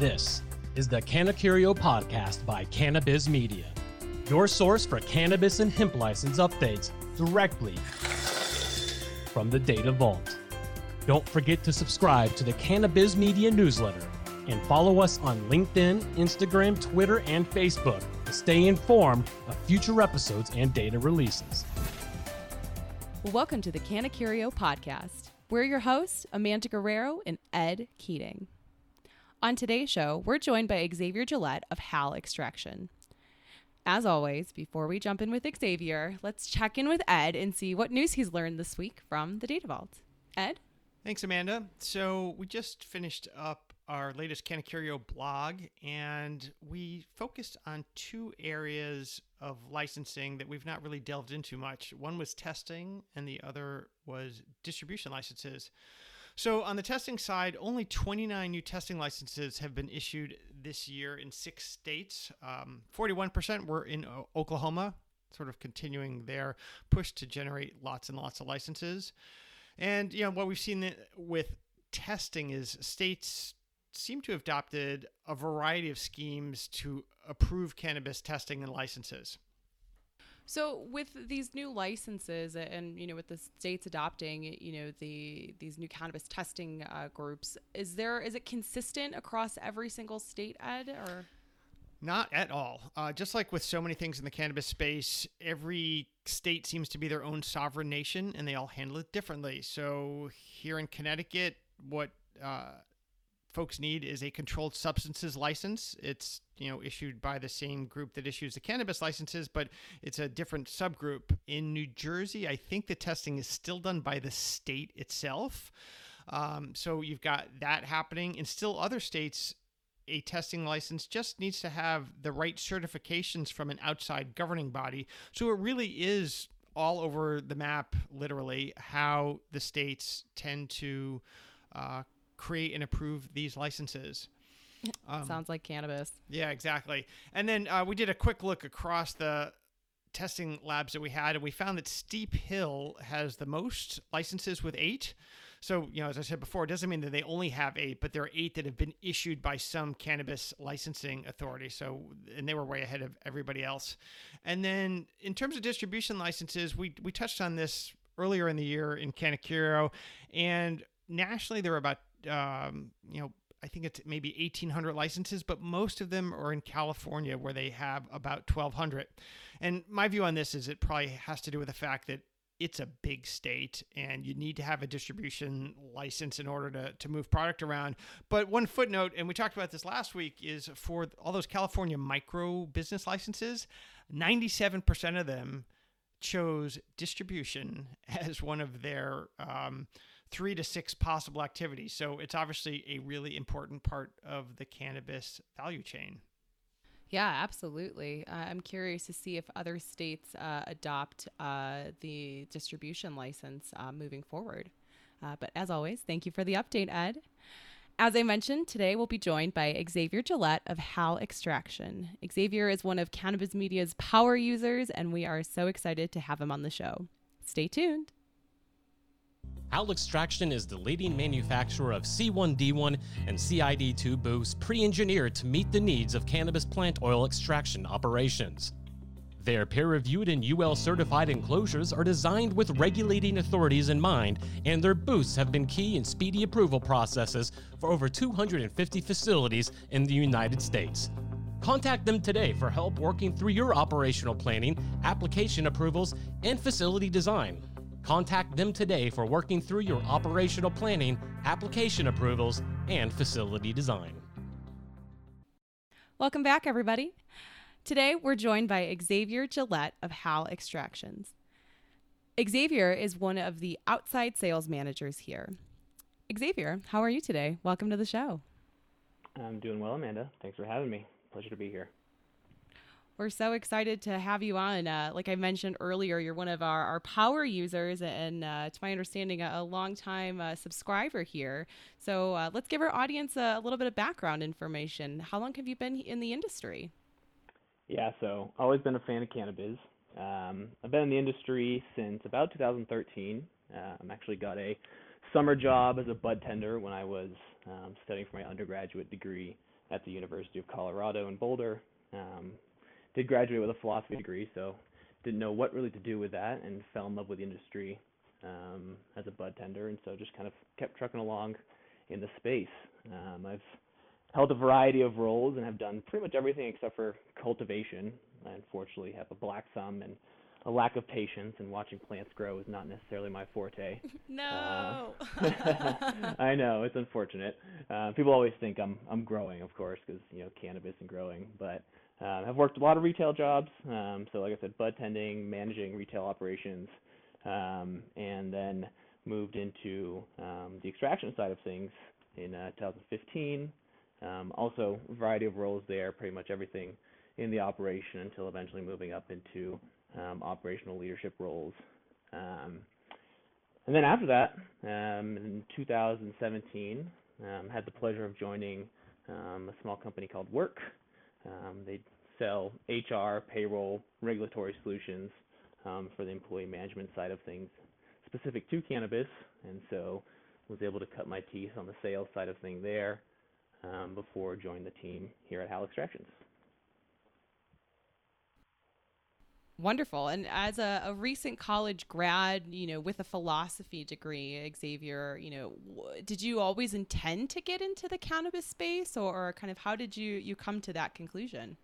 This is the Cannacurio podcast by Cannabiz Media, your source for cannabis and hemp license updates directly from the Data Vault. Don't forget to subscribe to the Cannabiz Media newsletter and follow us on LinkedIn, Instagram, Twitter, and Facebook to stay informed of future episodes and data releases. Welcome to the Cannacurio podcast. We're your hosts, Amanda Guerrero and Ed Keating. On today's show, we're joined by Xavier Gillette of HAL Extraction. As always, before we jump in with Xavier, let's check in with Ed and see what news he's learned this week from the Data Vault. Ed? Thanks, Amanda. So, we just finished up our latest Cannacurio blog, and we focused on two areas of licensing that we've not really delved into much. One was testing, and the other was distribution licenses. So, on the testing side, only 29 new testing licenses have been issued this year in six states. Um, 41% were in o- Oklahoma, sort of continuing their push to generate lots and lots of licenses. And, you know, what we've seen with testing is states seem to have adopted a variety of schemes to approve cannabis testing and licenses. So with these new licenses and you know with the states adopting you know the these new cannabis testing uh, groups is there is it consistent across every single state ed or not at all. Uh, just like with so many things in the cannabis space, every state seems to be their own sovereign nation and they all handle it differently. So, here in Connecticut, what uh, folks need is a controlled substances license. It's you know issued by the same group that issues the cannabis licenses, but it's a different subgroup. In New Jersey, I think the testing is still done by the state itself. Um, so you've got that happening. In still other states, a testing license just needs to have the right certifications from an outside governing body. So it really is all over the map, literally, how the states tend to uh, create and approve these licenses. Um, Sounds like cannabis. Yeah, exactly. And then uh, we did a quick look across the testing labs that we had, and we found that Steep Hill has the most licenses with eight. So, you know, as I said before, it doesn't mean that they only have eight, but there are eight that have been issued by some cannabis licensing authority. So, and they were way ahead of everybody else. And then in terms of distribution licenses, we, we touched on this earlier in the year in Cannacurio, and nationally there are about, um, you know, I think it's maybe 1,800 licenses, but most of them are in California where they have about 1,200. And my view on this is it probably has to do with the fact that it's a big state and you need to have a distribution license in order to, to move product around. But one footnote, and we talked about this last week, is for all those California micro business licenses, 97% of them chose distribution as one of their um, three to six possible activities. So it's obviously a really important part of the cannabis value chain. Yeah, absolutely. Uh, I'm curious to see if other states uh, adopt uh, the distribution license uh, moving forward. Uh, but as always, thank you for the update, Ed. As I mentioned, today we'll be joined by Xavier Gillette of HAL Extraction. Xavier is one of Cannabiz Media's power users, and we are so excited to have him on the show. Stay tuned. HAL Extraction is the leading manufacturer of C1D1 and C1D2 booths pre engineered to meet the needs of cannabis plant oil extraction operations. Their peer reviewed and UL certified enclosures are designed with regulating authorities in mind, and their booths have been key in speedy approval processes for over 250 facilities in the United States. Contact them today for help working through your operational planning, application approvals, and facility design. Contact them today for working through your operational planning, application approvals, and facility design. Welcome back, everybody. Today, we're joined by Xavier Gillette of HAL Extractions. Xavier is one of the outside sales managers here. Xavier, how are you today? Welcome to the show. I'm doing well, Amanda. Thanks for having me. Pleasure to be here. We're so excited to have you on. Uh, like I mentioned earlier, you're one of our, our power users, and uh, to my understanding, a, a long-time uh, subscriber here. So uh, let's give our audience a, a, little bit of background information. How long have you been in the industry? Yeah, so always been a fan of cannabis. Um, I've been in the industry since about 2013. Um, actually got a summer job as a bud tender when I was um, studying for my undergraduate degree at the University of Colorado in Boulder. Um, did graduate with a philosophy degree, so didn't know what really to do with that, and fell in love with the industry um, as a bud tender, and so just kind of kept trucking along in the space. Um, I've held a variety of roles and have done pretty much everything except for cultivation. I unfortunately have a black thumb and a lack of patience, and watching plants grow is not necessarily my forte. No. Uh, I know it's unfortunate. Uh, people always think I'm I'm growing, of course, because you know cannabis and growing. But um, I've worked a lot of retail jobs. Um, so like I said, bud tending, managing retail operations, um, and then moved into um, the extraction side of things in uh, 2015. Um, also, a variety of roles there, pretty much everything in the operation until eventually moving up into um, operational leadership roles. And then after that, in 2017, um, had the pleasure of joining a small company called Wurk. Um, they sell HR, payroll, regulatory solutions um, for the employee management side of things, specific to cannabis, and so was able to cut my teeth on the sales side of thing there um, before joining the team here at Hal Extractions. Wonderful. And as a, a, recent college grad, you know, with a philosophy degree, Xavier, you know, w- did you always intend to get into the cannabis space, or, or, kind of how did you you come to that conclusion?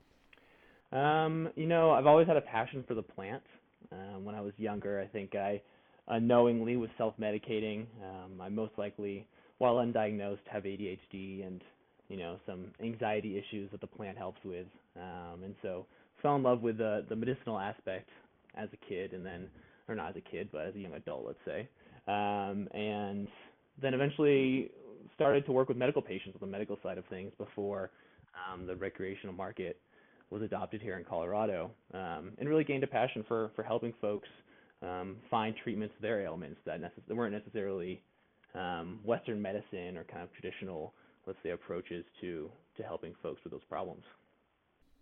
Um, you know, I've always had a passion for the plant. Um, when I was younger, I think I unknowingly was self-medicating. Um, I most likely, while undiagnosed, have ADHD and you know some anxiety issues that the plant helps with, um, and so fell in love with the the medicinal aspect as a kid, and then or not as a kid, but as a young adult, let's say, um, and then eventually started to work with medical patients on the medical side of things before um, the recreational market was adopted here in Colorado, um, and really gained a passion for for helping folks um, find treatments for their ailments that, necess- that weren't necessarily um, Western medicine or kind of traditional, let's say, approaches to to helping folks with those problems.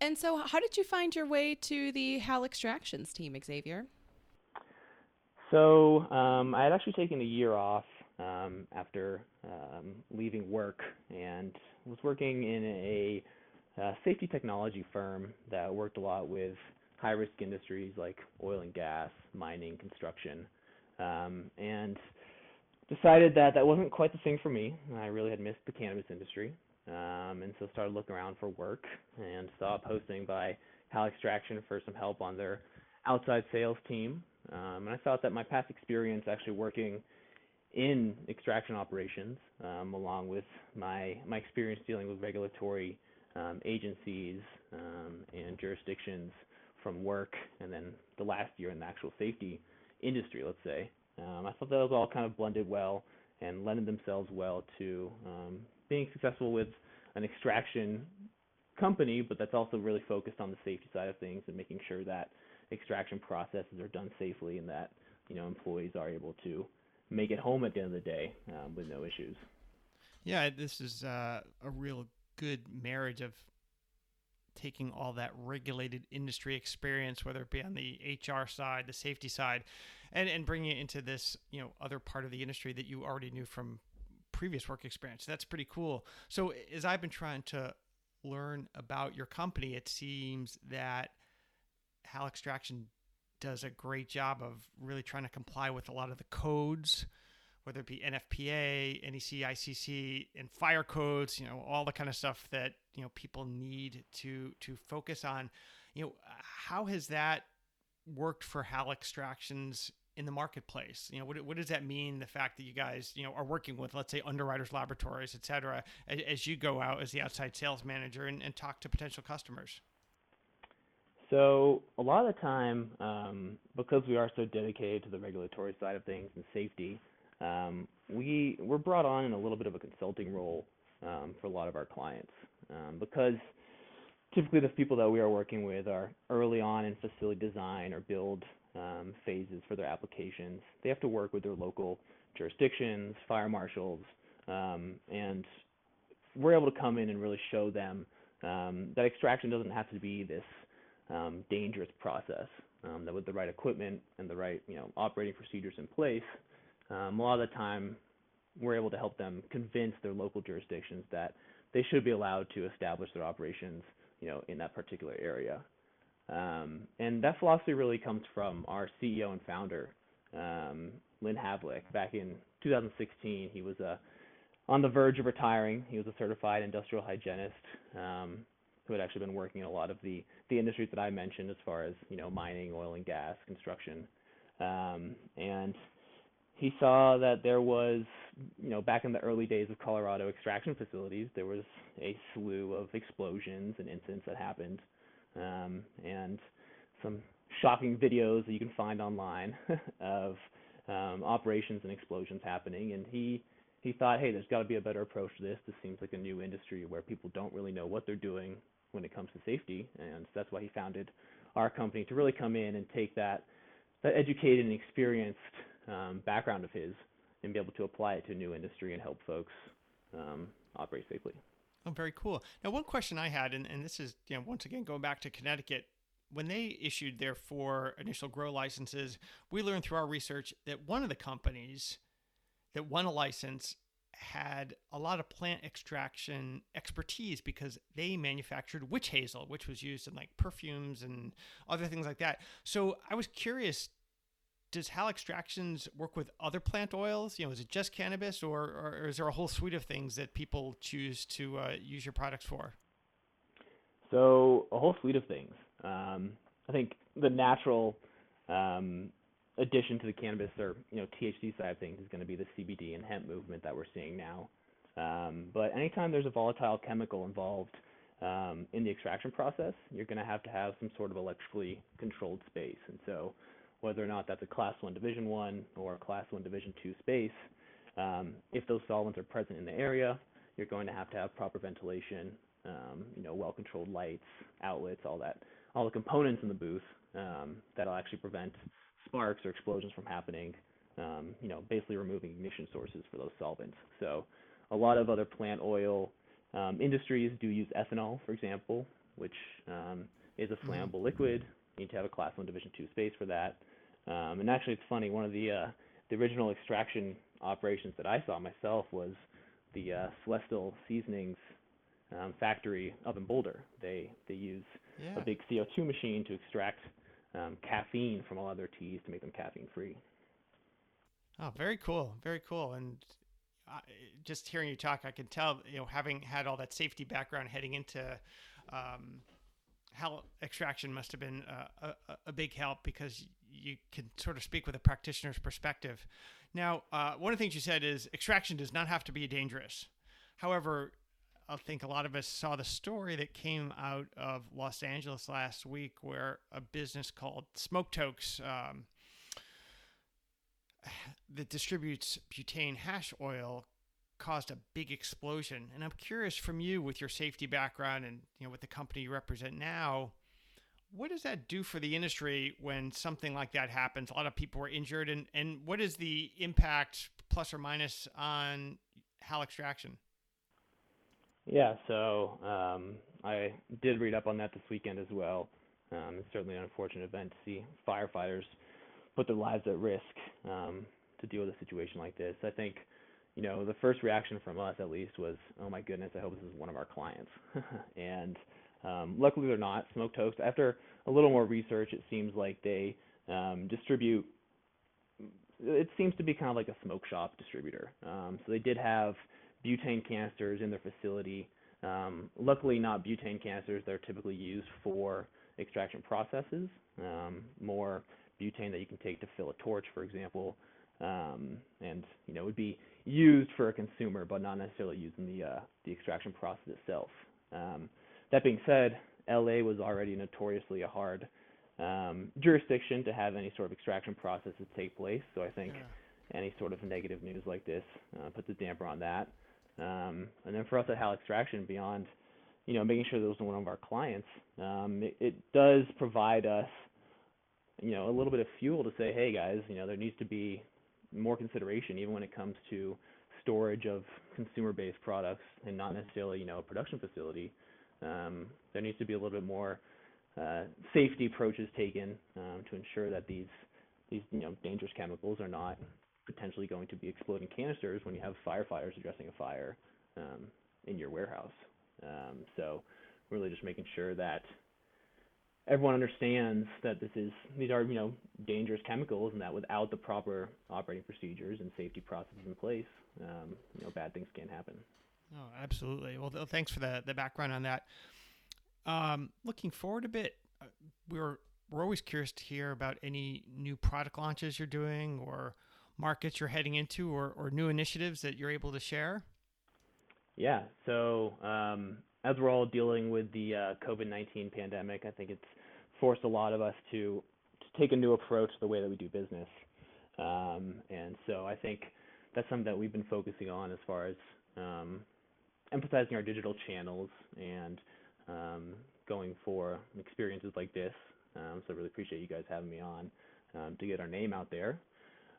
And so, how did you find your way to the Hal Extractions team, Xavier? So, um, I had actually taken a year off um, after um, leaving Wurk and was working in a, a, safety technology firm that worked a lot with high risk industries like oil and gas, mining, construction, um, and decided that that wasn't quite the thing for me. I really had missed the cannabis industry um, and so started looking around for work and saw a posting by Hal Extraction for some help on their outside sales team. Um, and I thought that my past experience actually working in extraction operations, um, along with my my experience dealing with regulatory um, agencies um, and jurisdictions from Wurk, and then the last year in the actual safety industry, let's say, um, I thought that was all kind of blended well and lended themselves well to um, being successful with an extraction company, but that's also really focused on the safety side of things and making sure that extraction processes are done safely and that you know employees are able to make it home at the end of the day um, with no issues. Yeah, this is uh, a real good marriage of taking all that regulated industry experience, whether it be on the HR side, the safety side, and and bringing it into this you know other part of the industry that you already knew from previous work experience. That's pretty cool. So as I've been trying to learn about your company, it seems that Hal Extraction does a great job of really trying to comply with a lot of the codes, whether it be NFPA, NEC, ICC, and fire codes. You know, all the kind of stuff that you know people need to to focus on. You know, how has that worked for Hal Extractions in the marketplace? You know, what, what does that mean? The fact that you guys, you know, are working with, let's say, underwriters, laboratories, et cetera, as, as you go out as the outside sales manager and, and, talk to potential customers? So a lot of the time, um, because we are so dedicated to the regulatory side of things and safety, um, we we're brought on in a little bit of a consulting role um, for a lot of our clients um, because typically the people that we are working with are early on in facility design or build um, phases for their applications. They have to work with their local jurisdictions, fire marshals, um, and we're able to come in and really show them um, that extraction doesn't have to be this um, dangerous process. Um, that with the right equipment and the right you know operating procedures in place, um, a lot of the time we're able to help them convince their local jurisdictions that they should be allowed to establish their operations, you know, in that particular area. Um, and that philosophy really comes from our CEO and founder, um, Lynn Havlick. Back in 2016, he was uh, on the verge of retiring. He was a certified industrial hygienist um, who had actually been working in a lot of the, the industries that I mentioned, as far as you know, mining, oil and gas, construction. Um, and he saw that there was, you know, back in the early days of Colorado extraction facilities, there was a slew of explosions and incidents that happened, um, and some shocking videos that you can find online of um, operations and explosions happening. And he he thought, hey, there's got to be a better approach to this. This seems like a new industry where people don't really know what they're doing when it comes to safety, and that's why he founded our company to really come in and take that that educated and experienced um, background of his and be able to apply it to a new industry and help folks um, operate safely. Oh, very cool. Now, one question I had, and, and this is, you know, once again, going back to Connecticut, when they issued their four initial grow licenses, we learned through our research that one of the companies that won a license had a lot of plant extraction expertise because they manufactured witch hazel, which was used in like perfumes and other things like that. So I was curious does Hal Extractions work with other plant oils? You know, is it just cannabis, or, or is there a whole suite of things that people choose to uh, use your products for? So a whole suite of things. Um, I think the natural um, addition to the cannabis or you know THC side of things is going to be the CBD and hemp movement that we're seeing now. Um, but anytime there's a volatile chemical involved um, in the extraction process, you're going to have to have some sort of electrically controlled space. And so whether or not that's a class one division one or a class one division two space. Um, if those solvents are present in the area, you're going to have to have proper ventilation, um, you know, well-controlled lights, outlets, all that, all the components in the booth um, that'll actually prevent sparks or explosions from happening. Um, you know, basically removing ignition sources for those solvents. So, a lot of other plant oil um, industries do use ethanol, for example, which um, is a mm-hmm. flammable liquid. You need to have a class one division two space for that. Um, and actually, it's funny. One of the uh, the original extraction operations that I saw myself was the uh, Celestial Seasonings um, factory up in Boulder. They they use yeah. a big CO2 machine to extract um, caffeine from all other teas to make them caffeine free. Oh, very cool, very cool. And uh, just hearing you talk, I can tell you know having had all that safety background heading into um, Hal extraction must have been a, a, a, big help because you can sort of speak with a practitioner's perspective. Now, uh, one of the things you said is extraction does not have to be dangerous. However, I think a lot of us saw the story that came out of Los Angeles last week where a business called Smoke Tokes um, that distributes butane hash oil caused a big explosion. And I'm curious from you with your safety background and you know with the company you represent now, what does that do for the industry when something like that happens? A lot of people were injured, and, and what is the impact, plus or minus, on HAL extraction? Yeah, so um, I did read up on that this weekend as well. Um, it's certainly an unfortunate event to see firefighters put their lives at risk um, to deal with a situation like this. I think, you know, the first reaction from us at least was, "Oh my goodness, I hope this is one of our clients." and um, luckily, they're not. Smoke Tokes. After a little more research, it seems like they um, distribute. It seems to be kind of like a smoke shop distributor. Um, so they did have butane canisters in their facility. Um, luckily, not butane canisters. They're typically used for extraction processes. Um, more butane that you can take to fill a torch, for example, um, and you know would be used for a consumer, but not necessarily used in the uh, the extraction process itself. Um, that being said, LA was already notoriously a hard um, jurisdiction to have any sort of extraction processes take place. So I think yeah. any sort of negative news like this uh, puts a damper on that. Um, and then for us at HAL Extraction, beyond you know making sure that was one of our clients, um, it, it does provide us you know a little bit of fuel to say, hey guys, you know there needs to be more consideration even when it comes to storage of consumer-based products and not necessarily you know a production facility. Um, there needs to be a little bit more uh, safety approaches taken um, to ensure that these these you know dangerous chemicals are not potentially going to be exploding canisters when you have firefighters addressing a fire. Um, in your warehouse. Um, so really just making sure that everyone understands that this is these are you know dangerous chemicals and that without the proper operating procedures and safety processes in place, um, you know bad things can happen. Oh, absolutely. Well, th- thanks for the the background on that. Um, looking forward a bit, uh, we're we're always curious to hear about any new product launches you're doing or markets you're heading into or, or new initiatives that you're able to share. Yeah. So um, as we're all dealing with the uh, COVID 19 pandemic, I think it's forced a lot of us to, to take a new approach to the way that we do business. Um, and so I think that's something that we've been focusing on as far as um, emphasizing our digital channels and um, going for experiences like this. Um, so I really appreciate you guys having me on um, to get our name out there.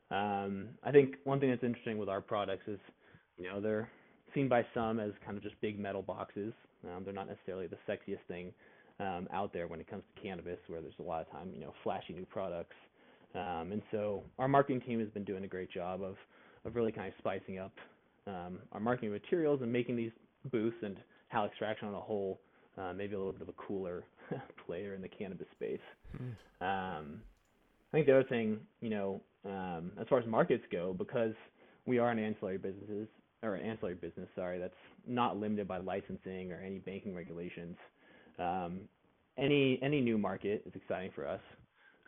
Um, I think one thing that's interesting with our products is, you know, they're seen by some as kind of just big metal boxes. Um, they're not necessarily the sexiest thing um, out there when it comes to cannabis, where there's a lot of time, you know, flashy new products. Um, and so our marketing team has been doing a great job of of really kind of spicing up um, our marketing materials and making these booths and Hal Extraction on a whole uh, maybe a little bit of a cooler player in the cannabis space. Mm. Um, I think the other thing, you know, um, as far as markets go, because we are an ancillary businesses or an ancillary business, sorry, that's not limited by licensing or any banking regulations. Um, any any new market is exciting for us.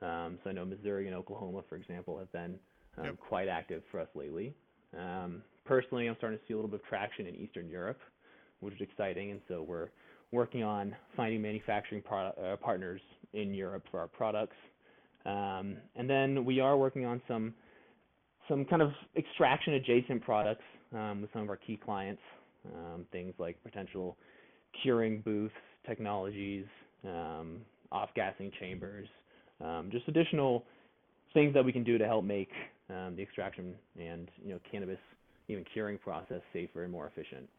Um, so I know Missouri and Oklahoma, for example, have been um, yep. quite active for us lately. Um, personally, I'm starting to see a little bit of traction in Eastern Europe, which is exciting, and so we're working on finding manufacturing uh, partners in Europe for our products. Um, and then we are working on some some kind of extraction adjacent products um, with some of our key clients, um, things like potential curing booths, technologies, um, off gassing chambers, um, just additional things that we can do to help make um, the extraction and you know cannabis even curing process safer and more efficient.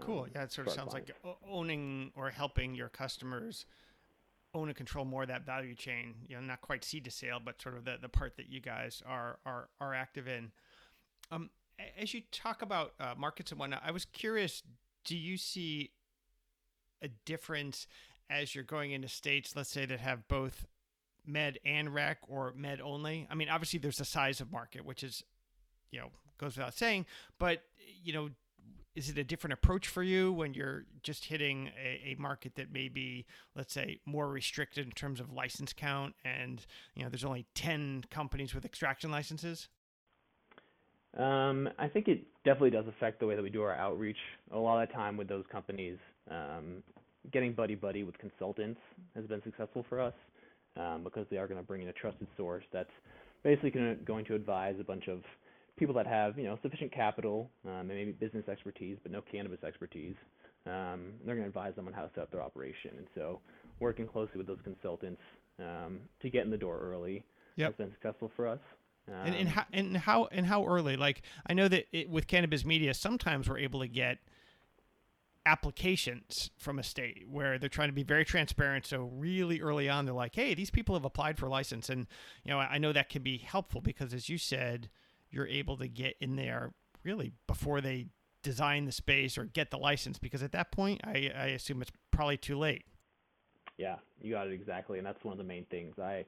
cool. Yeah, it sort of sounds clients. like owning or helping your customers own and control more of that value chain. You know, not quite seed to sale, but sort of the, the part that you guys are are are active in. Um, as you talk about uh, markets and whatnot, I was curious. Do you see a difference as you're going into states, let's say that have both med and rec or med only? I mean, obviously there's the size of market, which is, you know, goes without saying, but you know, is it a different approach for you when you're just hitting a, a, market that may be let's say more restricted in terms of license count and you know there's only 10 companies with extraction licenses um, i think it definitely does affect the way that we do our outreach a lot of time with those companies um, getting buddy buddy with consultants has been successful for us um, because they are going to bring in a trusted source that's basically gonna, going to advise a bunch of people that have you know sufficient capital um, and maybe business expertise, but no cannabis expertise. Um, they're going to advise them on how to set up their operation. And so, working closely with those consultants um, to get in the door early yep. has been successful for us. And, and, um, how, and how and how early? Like I know that it, with Cannabiz Media, sometimes we're able to get applications from a state where they're trying to be very transparent. So really early on, they're like, "Hey, these people have applied for a license," and you know I know that can be helpful because, as you said, you're able to get in there really before they design the space or get the license because at that point I, I assume it's probably too late. Yeah, you got it exactly, and that's one of the main things I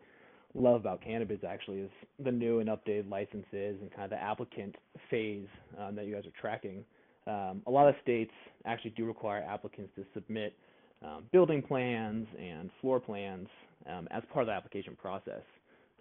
love about Cannabiz actually is the new and updated licenses and kind of the applicant phase um, that you guys are tracking. Um, a lot of states actually do require applicants to submit um, building plans and floor plans um, as part of the application process.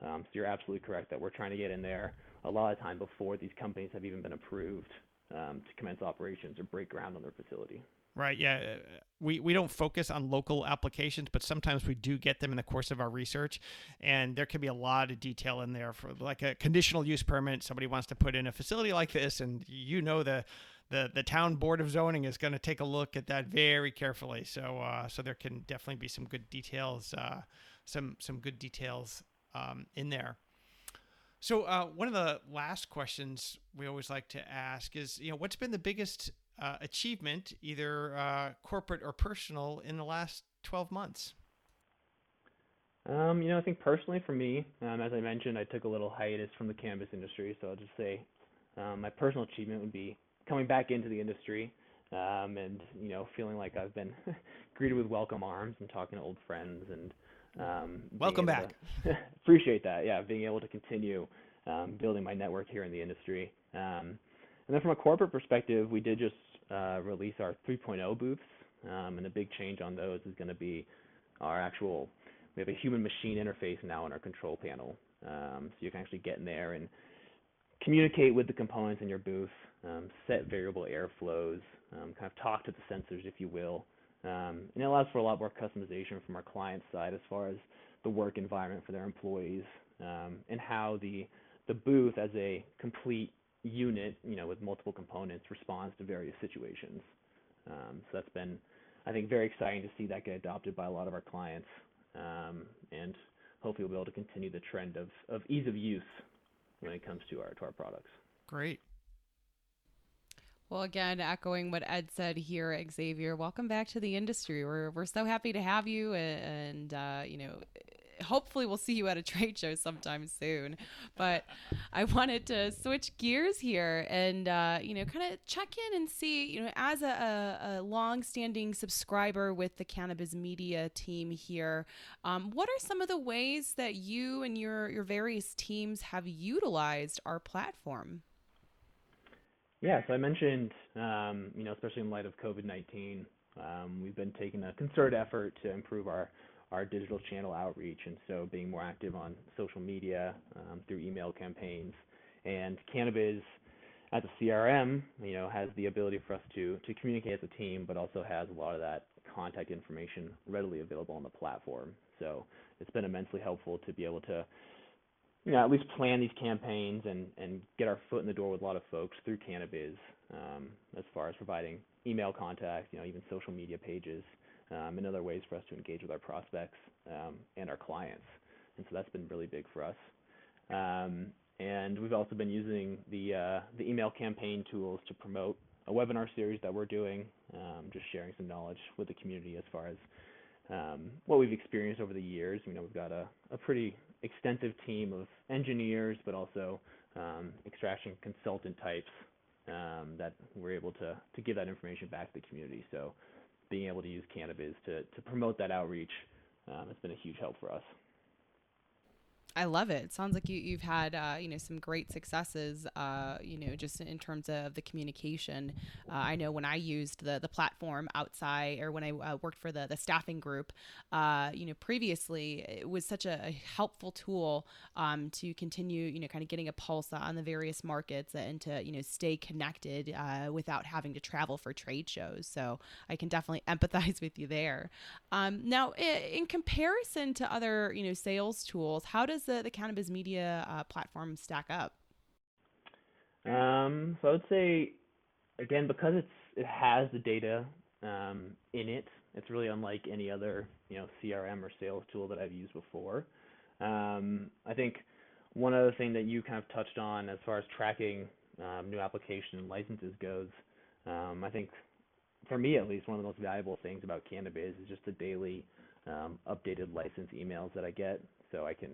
Um, so you're absolutely correct that we're trying to get in there a lot of time before these companies have even been approved um, to commence operations or break ground on their facility. Right. Yeah. Uh, we, we don't focus on local applications, but sometimes we do get them in the course of our research. And there can be a lot of detail in there for like a conditional use permit. Somebody wants to put in a facility like this, and you know the the, the town board of zoning is going to take a look at that very carefully. So uh, so there can definitely be some good details, uh, some some good details um, in there. So uh, one of the last questions we always like to ask is, you know, what's been the biggest uh, achievement, either uh, corporate or personal, in the last 12 months? Um, you know, I think personally for me, um, as I mentioned, I took a little hiatus from the cannabis industry, so I'll just say um, my personal achievement would be coming back into the industry um, and you know, feeling like I've been greeted with welcome arms and talking to old friends and um, welcome back. appreciate that. Yeah, being able to continue um, building my network here in the industry. Um, and then from a corporate perspective, we did just release our 3.0 booths, um, and a big change on those is going to be our actual. We have a human machine interface now in our control panel, um, so you can actually get in there and communicate with the components in your booth, um, set variable airflows, um, kind of talk to the sensors, if you will. Um, and it allows for a lot more customization from our client side as far as the work environment for their employees um, and how the the booth as a complete unit, you know, with multiple components, responds to various situations. Um, so that's been, I think, very exciting to see that get adopted by a lot of our clients, um, and hopefully we'll be able to continue the trend of, of ease of use when it comes to our to our products. Great. Well, again, echoing what Ed said here, Xavier, welcome back to the industry. We're, we're so happy to have you, and, uh, you know, hopefully we'll see you at a trade show sometime soon. But I wanted to switch gears here and uh, you know kind of check in and see you know as a, a, a long-standing subscriber with the Cannabiz Media team here, um, what are some of the ways that you and your your various teams have utilized our platform? Yeah, so I mentioned, um, you know, especially in light of COVID 19, um, we've been taking a concerted effort to improve our our digital channel outreach, and so being more active on social media um, through email campaigns. And Cannabiz as a CRM, you know, has the ability for us to to communicate as a team, but also has a lot of that contact information readily available on the platform. So it's been immensely helpful to be able to, you know, at least plan these campaigns and and get our foot in the door with a lot of folks through Cannabiz, um, as far as providing email contact, you know, even social media pages and other ways for us to engage with our prospects um, and our clients. And so that's been really big for us. Um, and we've also been using the uh, the email campaign tools to promote a webinar series that we're doing, um, just sharing some knowledge with the community as far as um, what we've experienced over the years. You know, we've got a, pretty extensive team of engineers, but also um, extraction consultant types that we're able to to give that information back to the community. Being able to use Cannabiz to, to promote that outreach um, has been a huge help for us. I love it. It sounds like you you've had uh, you know some great successes. Uh, you know, just in terms of the communication. Uh, I know when I used the the platform outside, or when I uh, worked for the the staffing group, uh, you know, previously it was such a, a helpful tool um, to continue you know kind of getting a pulse on the various markets and to you know stay connected uh, without having to travel for trade shows. So I can definitely empathize with you there. Um, now, in comparison to other you know sales tools, how does does the, the Cannabiz Media uh, platform stack up? Um, so I would say, again, because it's it has the data um, in it, it's really unlike any other you know CRM or sales tool that I've used before. Um, I think one other thing that you kind of touched on as far as tracking um, new application and licenses goes, um, I think for me at least, one of the most valuable things about Cannabiz is just the daily um, updated license emails that I get, so I can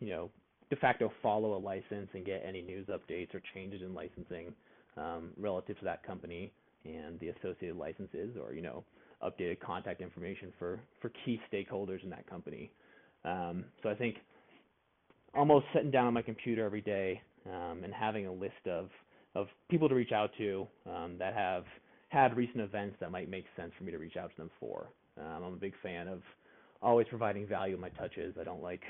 you know, de facto follow a license and get any news updates or changes in licensing um, relative to that company and the associated licenses or, you know, updated contact information for, for key stakeholders in that company. Um, so I think almost sitting down on my computer every day um, and having a list of, of people to reach out to um, that have had recent events that might make sense for me to reach out to them for. Um, I'm a big fan of always providing value in my touches. I don't like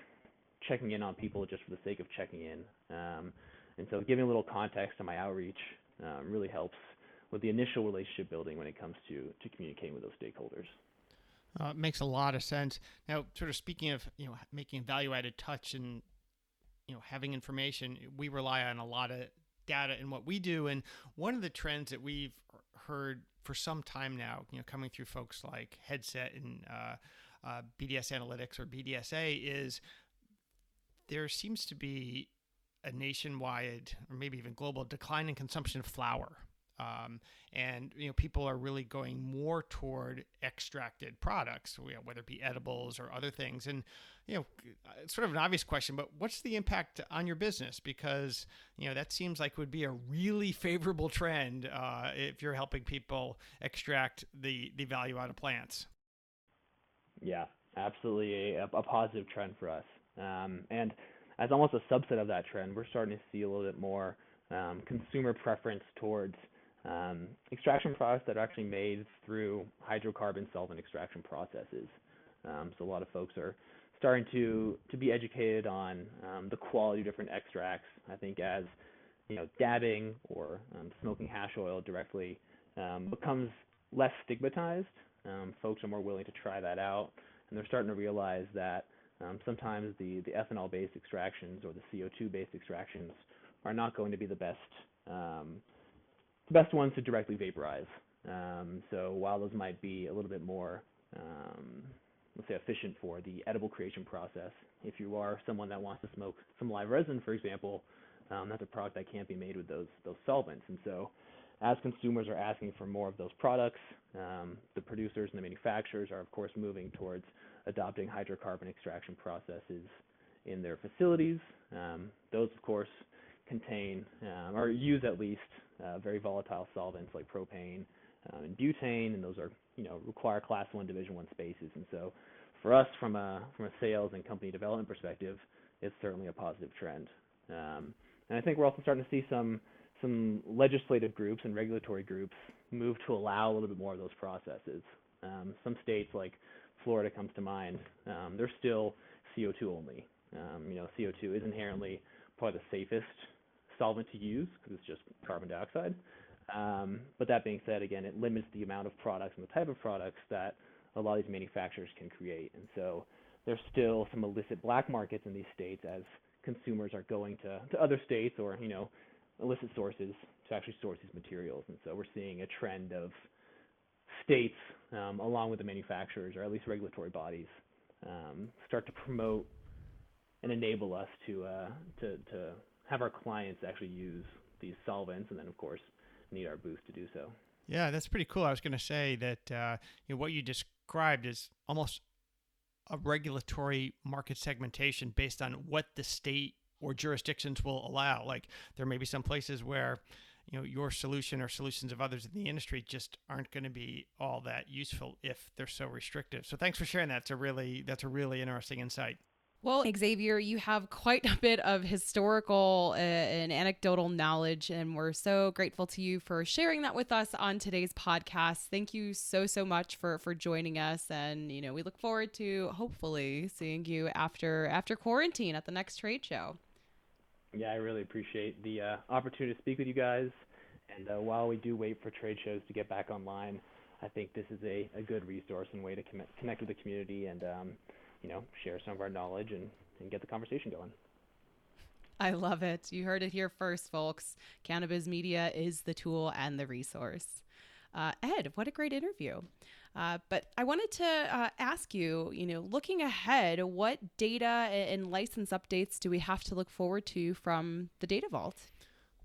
checking in on people just for the sake of checking in. Um, and so giving a little context to my outreach um, really helps with the initial relationship building when it comes to to communicating with those stakeholders. Uh, it makes a lot of sense. Now, sort of speaking of you know making value added touch and you know having information, we rely on a lot of data in what we do. And one of the trends that we've heard for some time now, you know, coming through folks like Headset and uh, uh, BDS Analytics or BDSA, is there seems to be a nationwide or maybe even global decline in consumption of flower. um, and you know people are really going more toward extracted products, you know, whether it be edibles or other things. And you know, it's sort of an obvious question, but what's the impact on your business? Because you know that seems like would be a really favorable trend uh, if you're helping people extract the the value out of plants. Yeah, absolutely a, a positive trend for us. Um, and as almost a subset of that trend, we're starting to see a little bit more um, consumer preference towards um, extraction products that are actually made through hydrocarbon solvent extraction processes. Um, so a lot of folks are starting to to be educated on um, the quality of different extracts. I think as you know, dabbing or um, smoking hash oil directly becomes less stigmatized. folks are more willing to try that out, and they're starting to realize that sometimes the the ethanol-based extractions or the CO2-based extractions are not going to be the best um, the best ones to directly vaporize. Um, so while those might be a little bit more um, let's say efficient for the edible creation process, if you are someone that wants to smoke some live resin, for example, um, that's a product that can't be made with those those solvents. And so as consumers are asking for more of those products, um, the producers and the manufacturers are of course moving towards adopting hydrocarbon extraction processes in their facilities. Um, those, of course, contain um, or use at least uh, very volatile solvents like propane um, and butane, and those are you know require class one division one spaces. And so, for us from a from a sales and company development perspective, it's certainly a positive trend. Um, and I think we're also starting to see some some legislative groups and regulatory groups move to allow a little bit more of those processes. Um, some states like Florida comes to mind. Um, they're still CO2 only. Um, you know, CO2 is inherently probably the safest solvent to use because it's just carbon dioxide. Um, but that being said, again, it limits the amount of products and the type of products that a lot of these manufacturers can create. And so there's still some illicit black markets in these states as consumers are going to, to other states or, you know, illicit sources to actually source these materials. And so we're seeing a trend of states, um, along with the manufacturers or at least regulatory bodies, um, start to promote and enable us to, uh, to, to have our clients actually use these solvents, and then of course need our booth to do so. Yeah, that's pretty cool. I was going to say that uh, you know, what you described is almost a regulatory market segmentation based on what the state or jurisdictions will allow. Like there may be some places where you know your solution or solutions of others in the industry just aren't going to be all that useful if they're so restrictive. So thanks for sharing that. It's a really that's a really interesting insight. Well, Xavier, you have quite a bit of historical uh, and anecdotal knowledge, and we're so grateful to you for sharing that with us on today's podcast. Thank you so so much for for joining us, and you know we look forward to hopefully seeing you after after quarantine at the next trade show. Yeah, I really appreciate the uh, opportunity to speak with you guys, and uh, while we do wait for trade shows to get back online, I think this is a, a good resource and way to com- connect with the community and. Um, you know, share some of our knowledge and, and get the conversation going. I love it. You heard it here first, folks. Cannabiz Media is the tool and the resource. Uh, Ed, what a great interview. Uh, but I wanted to uh, ask you, you know, looking ahead, what data and license updates do we have to look forward to from the Data Vault?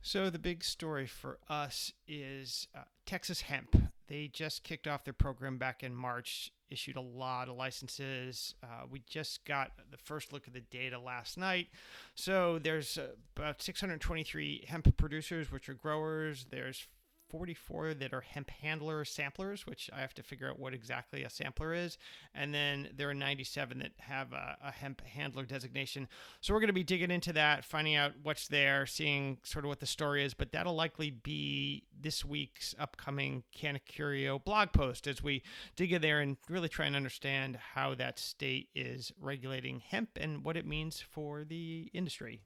So the big story for us is uh, Texas Hemp. They just kicked off their program back in March, issued a lot of licenses. Uh, we just got the first look at the data last night. So there's uh, about 623 hemp producers, which are growers. There's 44 that are hemp handler samplers, which I have to figure out what exactly a sampler is. And then there are 97 that have a, a hemp handler designation. So we're going to be digging into that, finding out what's there, seeing sort of what the story is. But that'll likely be this week's upcoming Canna Curio blog post as we dig in there and really try and understand how that state is regulating hemp and what it means for the industry.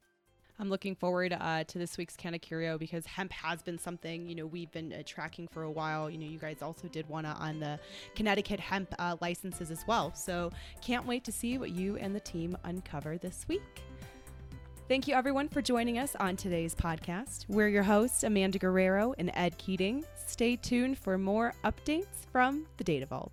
I'm looking forward uh, to this week's Canna Curio because hemp has been something you know we've been uh, tracking for a while. You know, you guys also did one on the Connecticut hemp uh, licenses as well. So can't wait to see what you and the team uncover this week. Thank you, everyone, for joining us on today's podcast. We're your hosts, Amanda Guerrero and Ed Keating. Stay tuned for more updates from the Data Vault.